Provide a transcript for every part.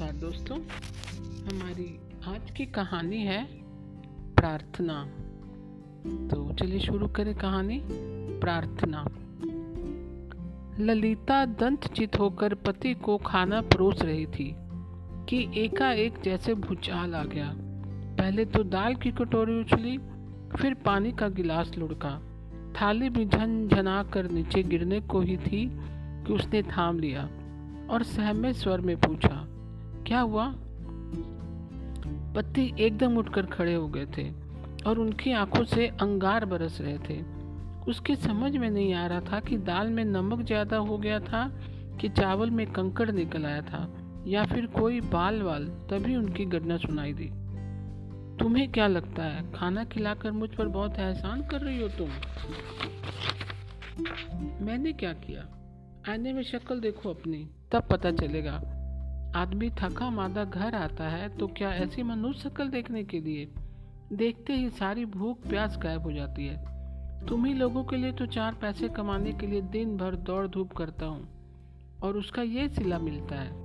नमस्कार दोस्तों, हमारी आज की कहानी है प्रार्थना। तो चलिए शुरू करें कहानी, प्रार्थना। ललिता दंतचित होकर पति को खाना परोस रही थी कि एकाएक जैसे भूचाल आ गया। पहले तो दाल की कटोरी उछली, फिर पानी का गिलास लुढ़का। थाली भी झन कर नीचे गिरने को ही थी कि उसने थाम लिया और सहमे स्वर में पूछा क्या हुआ? पति एकदम उठकर खड़े हो गए थे और उनकी आँखों से अंगार बरस रहे थे। उसकी समझ में नहीं आ रहा था कि दाल में नमक ज़्यादा हो गया था कि चावल में कंकड़ निकल आया था या फिर कोई बाल वाल तभी उनकी गर्जना सुनाई दी। तुम्हें क्या लगता है, खाना खिलाकर मुझ पर बहुत एहसान कर रही हो तुम? मैंने क्या किया? आईने में शक्ल देखो अपनी, तब पता चलेगा आदमी थका मादा घर आता है तो क्या ऐसी मनुष्य शक्ल देखने के लिए? देखते ही सारी भूख प्यास गायब हो जाती है। तुम ही लोगों के लिए तो चार पैसे कमाने के लिए दिन भर दौड़ धूप करता हूँ, और उसका ये सिला मिलता है।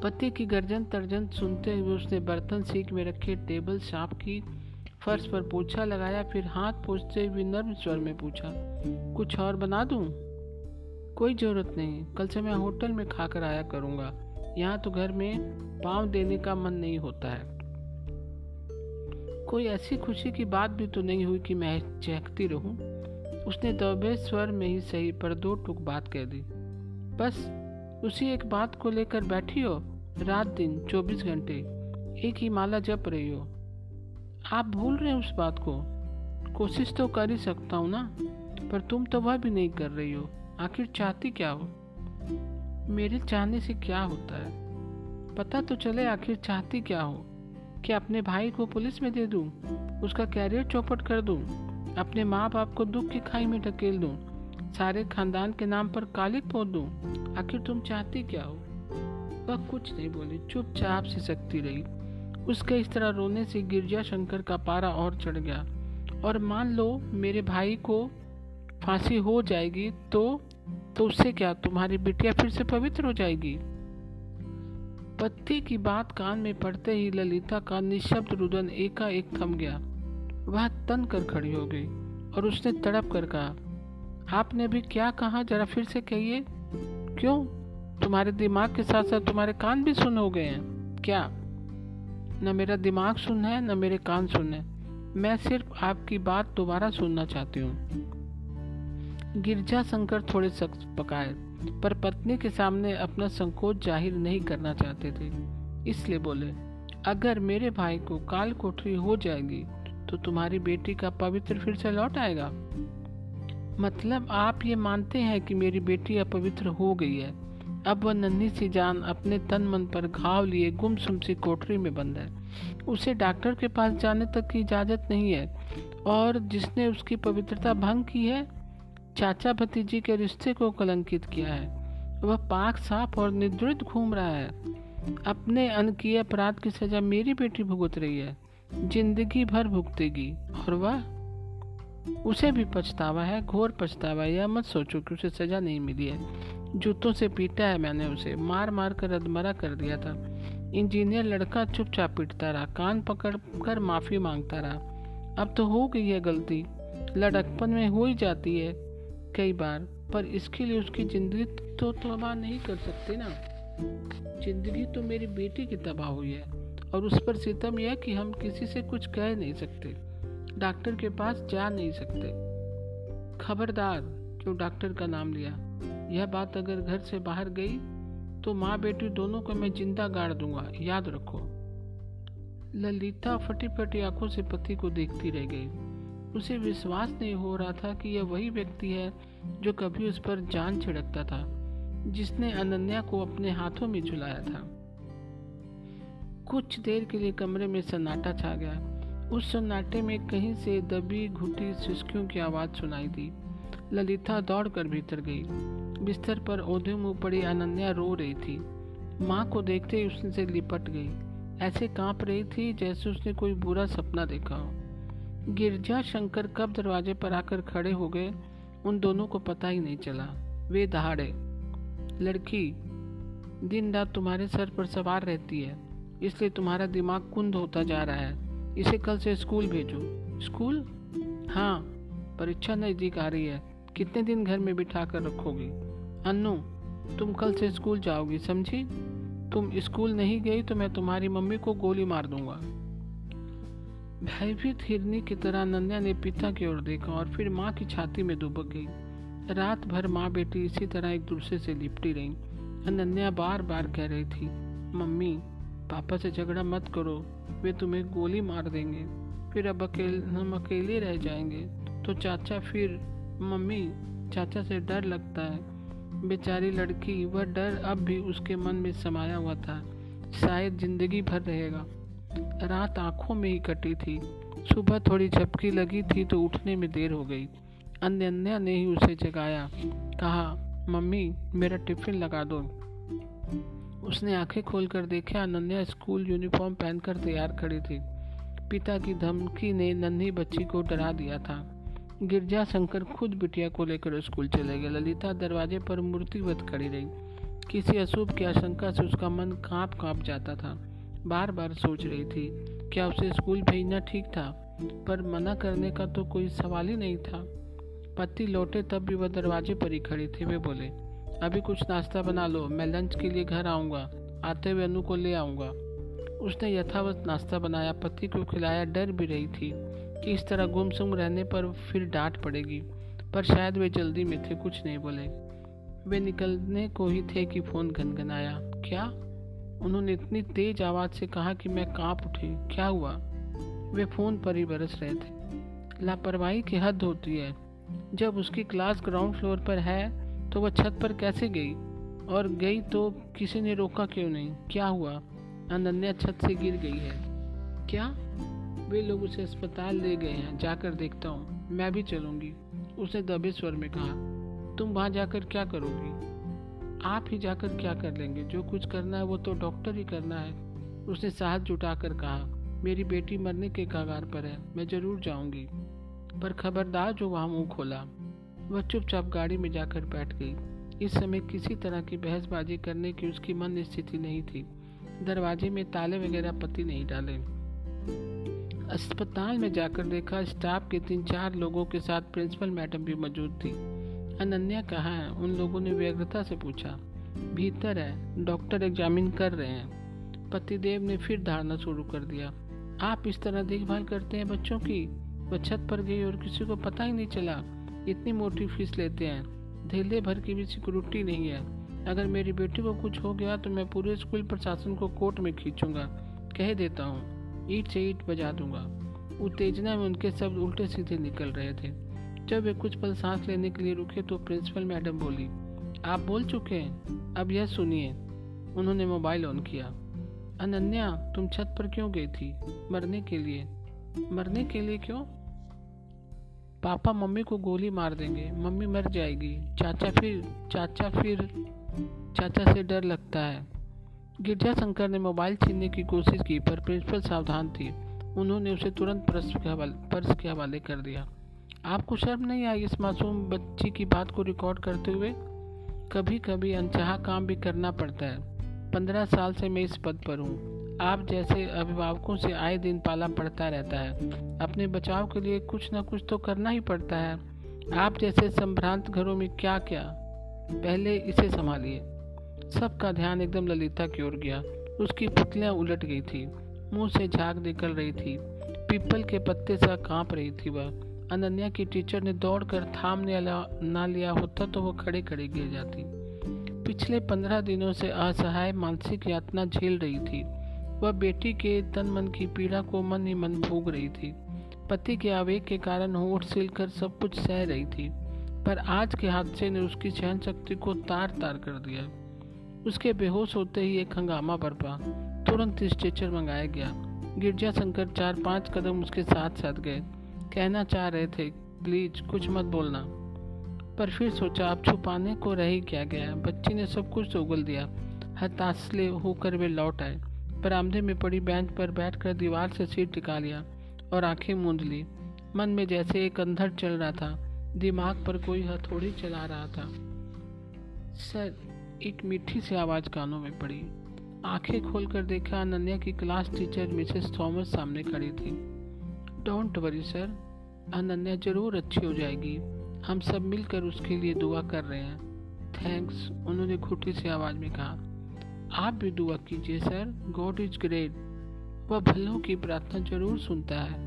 पति की गर्जन तर्जन सुनते हुए उसने बर्तन सीख में रखे, टेबल साफ़ की फर्श पर पोछा लगाया, फिर हाथ पोछते हुए नर्म स्वर में पूछा, कुछ और बना दूँ? कोई ज़रूरत नहीं। कल से मैं होटल में खाकर आया करूँगा। यहाँ तो घर में पाँव देने का मन नहीं होता है। कोई ऐसी खुशी की बात भी तो नहीं हुई कि मैं चहकती रहूँ। उसने दबे स्वर में ही सही पर दो टुक बात कह दी। बस, उसी एक बात को लेकर बैठी हो? रात दिन, चौबीस घंटे। एक ही माला जप रही हो। आप भूल रहे हैं उस बात को? कोशिश तो कर ही सकता हूँ ना? पर तुम तो वह भी नहीं कर रही हो। आखिर चाहती क्या हो? मेरे चाहने से क्या होता है? पता तो चले आखिर चाहती क्या हो? कि अपने भाई को पुलिस में दे दूँ, उसका कैरियर चौपट कर दूँ, अपने माँ बाप को दुख की खाई में ढकेल दूँ, सारे खानदान के नाम पर कालिक पोत दूँ। आखिर तुम चाहती क्या हो? वह कुछ नहीं बोली चुपचाप से सकती रही। उसके इस तरह रोने से गिरजा शंकर का पारा और चढ़ गया। और मान लो मेरे भाई को फांसी हो जाएगी तो तो उससे क्या? तुम्हारी बिटिया फिर से पवित्र हो जाएगी। पति की बात कान में पड़ते ही ललिता का निशब्द रुदन एकाएक थम गया। वह तन कर खड़ी हो गई और उसने तड़प कर कहा, आपने भी क्या कहा? जरा फिर से कहिए। क्यों? तुम्हारे दिमाग के साथ साथ तुम्हारे कान भी सुन हो गए हैं। क्या? न मेरा दिमाग सुन है, न मेरे कान सुन है। मैं सिर्फ़ आपकी बात दोबारा सुनना चाहती हूँ। गिरजा शंकर थोड़े सख्त पकाए, पर पत्नी के सामने अपना संकोच ज़ाहिर नहीं करना चाहते थे। इसलिए बोले, अगर मेरे भाई को काल कोठरी हो जाएगी तो तुम्हारी बेटी का पवित्र फिर से लौट आएगा। मतलब आप ये मानते हैं कि मेरी बेटी अपवित्र हो गई है। अब वह नन्ही सी जान अपने तन मन पर घाव लिए गुमसुम सी कोठरी में बंद है। उसे डॉक्टर के पास जाने तक की इजाज़त नहीं है, और जिसने उसकी पवित्रता भंग की है चाचा भतीजी के रिश्ते को कलंकित किया है। वह पाक साफ़ और निद्रित घूम रहा है। अपने अनकीय अपराध की सजा मेरी बेटी भुगत रही है। ज़िंदगी भर भुगतेगी। और वह उसे भी पछतावा है, घोर पछतावा यह मत सोचो कि उसे सजा नहीं मिली है। जूतों से पीटा है मैंने उसे। मार मार कर अधमरा कर दिया था। इंजीनियर लड़का चुपचाप पीटता रहा। कान पकड़ कर माफ़ी माँगता रहा। अब तो हो गई है गलती। लड़कपन में हो ही जाती है। कई बार, पर इसके लिए उसकी ज़िंदगी तो तबाह नहीं कर सकते ना। ज़िंदगी तो मेरी बेटी की तबाह हुई है, और उस पर सितम यह कि हम किसी से कुछ कह नहीं सकते, डॉक्टर के पास जा नहीं सकते। खबरदार, क्यों डॉक्टर का नाम लिया? यह बात अगर घर से बाहर गई तो माँ बेटी दोनों को मैं ज़िंदा गाड़ दूँगा, याद रखो। ललिता फटी फटी आँखों से पति को देखती रह गई। उसे विश्वास नहीं हो रहा था कि यह वही व्यक्ति है जो कभी उस पर जान छिड़कता था, जिसने अनन्या को अपने हाथों में झुलाया था। कुछ देर के लिए कमरे में सन्नाटा छा गया। उस सन्नाटे में कहीं से दबी घुटी सिस्कियों की आवाज़ सुनाई दी। ललिता दौड़कर भीतर गई। बिस्तर पर ओधे मुँह पड़ी अनन्या रो रही थी। माँ को देखते ही उससे लिपट गई। ऐसे काँप रही थी जैसे उसने कोई बुरा सपना देखा हो। गिरजा शंकर कब दरवाजे पर आकर खड़े हो गए, उन दोनों को पता ही नहीं चला। वे दहाड़े। लड़की, दिन रात तुम्हारे सर पर सवार रहती है, इसलिए तुम्हारा दिमाग कुंद होता जा रहा है। इसे कल से स्कूल भेजो। स्कूल? हाँ परीक्षा नज़दीक आ रही है। कितने दिन घर में बिठा कर रखोगी? अन्नू, तुम कल से स्कूल जाओगी, समझी? तुम स्कूल नहीं गई तो मैं तुम्हारी मम्मी को गोली मार दूँगा। भयभीत हिरनी की तरह नंदिया ने पिता की ओर देखा और फिर माँ की छाती में दुबक गई। रात भर माँ बेटी इसी तरह एक दूसरे से लिपटी रही अनन्या बार बार कह रही थी, मम्मी, पापा से झगड़ा मत करो, वे तुम्हें गोली मार देंगे। फिर अब अकेले, हम अकेले रह जाएँगे। तो चाचा फिर, मम्मी, चाचा से डर लगता है। बेचारी लड़की, वह डर अब भी उसके मन में समाया हुआ था। शायद ज़िंदगी भर रहेगा। रात आँखों में ही कटी थी। सुबह थोड़ी झपकी लगी थी तो उठने में देर हो गई। अन्य ने ही उसे जगाया। कहा, मम्मी, मेरा टिफ़िन लगा दो। उसने आँखें खोलकर देखा अनन्या स्कूल यूनिफॉर्म पहनकर तैयार खड़ी थी। पिता की धमकी ने नन्ही बच्ची को डरा दिया था। गिरजा शंकर खुद बिटिया को लेकर स्कूल चले गए। ललिता दरवाजे पर मूर्तिवत खड़ी रही। किसी अशुभ की आशंका से उसका मन काँप काँप जाता था। बार बार सोच रही थी क्या उसे स्कूल भेजना ठीक था, पर मना करने का तो कोई सवाल ही नहीं था। पति लौटे तब भी वह दरवाजे पर ही खड़े थे। वे बोले, अभी कुछ नाश्ता बना लो, मैं लंच के लिए घर आऊँगा। आते हुए अनु को ले आऊँगा। उसने यथावत नाश्ता बनाया। पति को खिलाया, डर भी रही थी कि इस तरह गुमसुम रहने पर फिर डांट पड़ेगी, पर शायद वे जल्दी में थे, कुछ नहीं बोले। वे निकलने को ही थे कि फ़ोन गनगनाया, क्या? उन्होंने इतनी तेज आवाज़ से कहा कि मैं काँप उठी। क्या हुआ? वे फ़ोन पर ही बरस रहे थे। लापरवाही की हद होती है। जब उसकी क्लास ग्राउंड फ्लोर पर है तो वह छत पर कैसे गई? और गई तो किसी ने रोका क्यों नहीं? क्या हुआ? अनन्या छत से गिर गई है। क्या? वे लोग उसे अस्पताल ले गए हैं। जाकर देखता हूँ। मैं भी चलूँगी। उसने दबे स्वर में कहा, तुम वहाँ जाकर क्या करोगी? आप ही जाकर क्या कर लेंगे? जो कुछ करना है वो तो डॉक्टर ही करना है। उसने साहस जुटाकर कहा, मेरी बेटी मरने के कगार पर है, मैं ज़रूर जाऊँगी। पर खबरदार जो वहाँ मुँह खोला, वह चुपचाप गाड़ी में जाकर बैठ गई। इस समय किसी तरह की बहसबाजी करने की उसकी मन स्थिति नहीं थी। दरवाजे में ताले वगैरह पति नहीं डाले। अस्पताल में जाकर देखा, स्टाफ के तीन चार लोगों के साथ प्रिंसिपल मैडम भी मौजूद थी। अनन्या कहाँ है, उन लोगों ने व्यग्रता से पूछा। भीतर है, डॉक्टर एग्जामिन कर रहे हैं। पतिदेव ने फिर धारणा शुरू कर दिया। आप इस तरह देखभाल करते हैं बच्चों की? वह छत पर गई और किसी को पता ही नहीं चला। इतनी मोटी फ़ीस लेते हैं। धेले भर की भी सिक्योरिटी नहीं है। अगर मेरी बेटी को कुछ हो गया तो मैं पूरे स्कूल प्रशासन को कोर्ट में खींचूँगा। कह देता हूँ। ईट से ईट बजा दूँगा। उत्तेजना में उनके शब्द उल्टे सीधे निकल रहे थे। जब वे कुछ पल सांस लेने के लिए रुके तो प्रिंसिपल मैडम बोली, आप बोल चुके हैं, अब यह सुनिए। उन्होंने मोबाइल ऑन किया। अनन्या, तुम छत पर क्यों गई थी? मरने के लिए। मरने के लिए क्यों? पापा मम्मी को गोली मार देंगे। मम्मी मर जाएगी। चाचा फिर चाचा फिर, चाचा से डर लगता है। गिरजा शंकर ने मोबाइल छीनने की कोशिश की, पर प्रिंसिपल सावधान थी। उन्होंने उसे तुरंत पर्स के हवाले पर्स के हवाले कर दिया। आपको शर्म नहीं आई इस मासूम बच्ची की बात को रिकॉर्ड करते हुए? कभी कभी अनचाहा काम भी करना पड़ता है। पंद्रह साल से मैं इस पद पर हूँ। आप जैसे अभिभावकों से आए दिन पाला पड़ता रहता है। अपने बचाव के लिए कुछ ना कुछ तो करना ही पड़ता है। आप जैसे संभ्रांत घरों में क्या क्या पहले इसे संभालिए। सबका ध्यान एकदम ललिता की ओर गया। उसकी पुतलियाँ उलट गई थी। मुँह से झाग निकल रही थी। पीपल के पत्ते सा काँप रही थी वह। अनन्या की टीचर ने दौड़कर थामने ना लिया होता तो वो खड़े खड़े गिर जाती। पिछले पंद्रह दिनों से असहाय मानसिक यातना झेल रही थी। वह बेटी के तन मन की पीड़ा को मन ही मन भोग रही थी। पति के आवेग के कारण होठ सिल कर सब कुछ सह रही थी। पर आज के हादसे ने उसकी सहन शक्ति को तार तार कर दिया। उसके बेहोश होते ही एक हंगामा बरपा तुरंत स्ट्रेचर मंगाया गया। गिरजा शंकर चार पाँच कदम उसके साथ साथ गए। कहना चाह रहे थे प्लीज़ कुछ मत बोलना। पर फिर सोचा, अब छुपाने को रह क्या गया? बच्ची ने सब कुछ उगल दिया। हताशले होकर वे लौट आए। बरामदे में पड़ी बेंच पर बैठकर दीवार से सिर टिका लिया और आँखें मूंद ली। मन में जैसे एक अंधर चल रहा था, दिमाग पर कोई हथौड़ी चला रहा था। सर, एक मीठी सी आवाज़ कानों में पड़ी। आँखें खोलकर देखा, अनन्या की क्लास टीचर मिसेस थॉमस सामने खड़ी थी। डोंट वरी सर अनन्या ज़रूर अच्छी हो जाएगी। हम सब मिलकर उसके लिए दुआ कर रहे हैं। थैंक्स उन्होंने घुटी सी आवाज़ में कहा। आप भी दुआ कीजिए सर गॉड इज़ ग्रेट वह भलों की प्रार्थना ज़रूर सुनता है।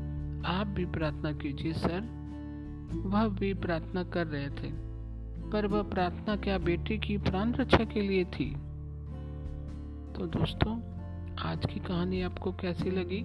आप भी प्रार्थना कीजिए सर वह भी प्रार्थना कर रहे थे। पर वह प्रार्थना क्या बेटे की प्राण रक्षा के लिए थी? तो दोस्तों, आज की कहानी आपको कैसी लगी?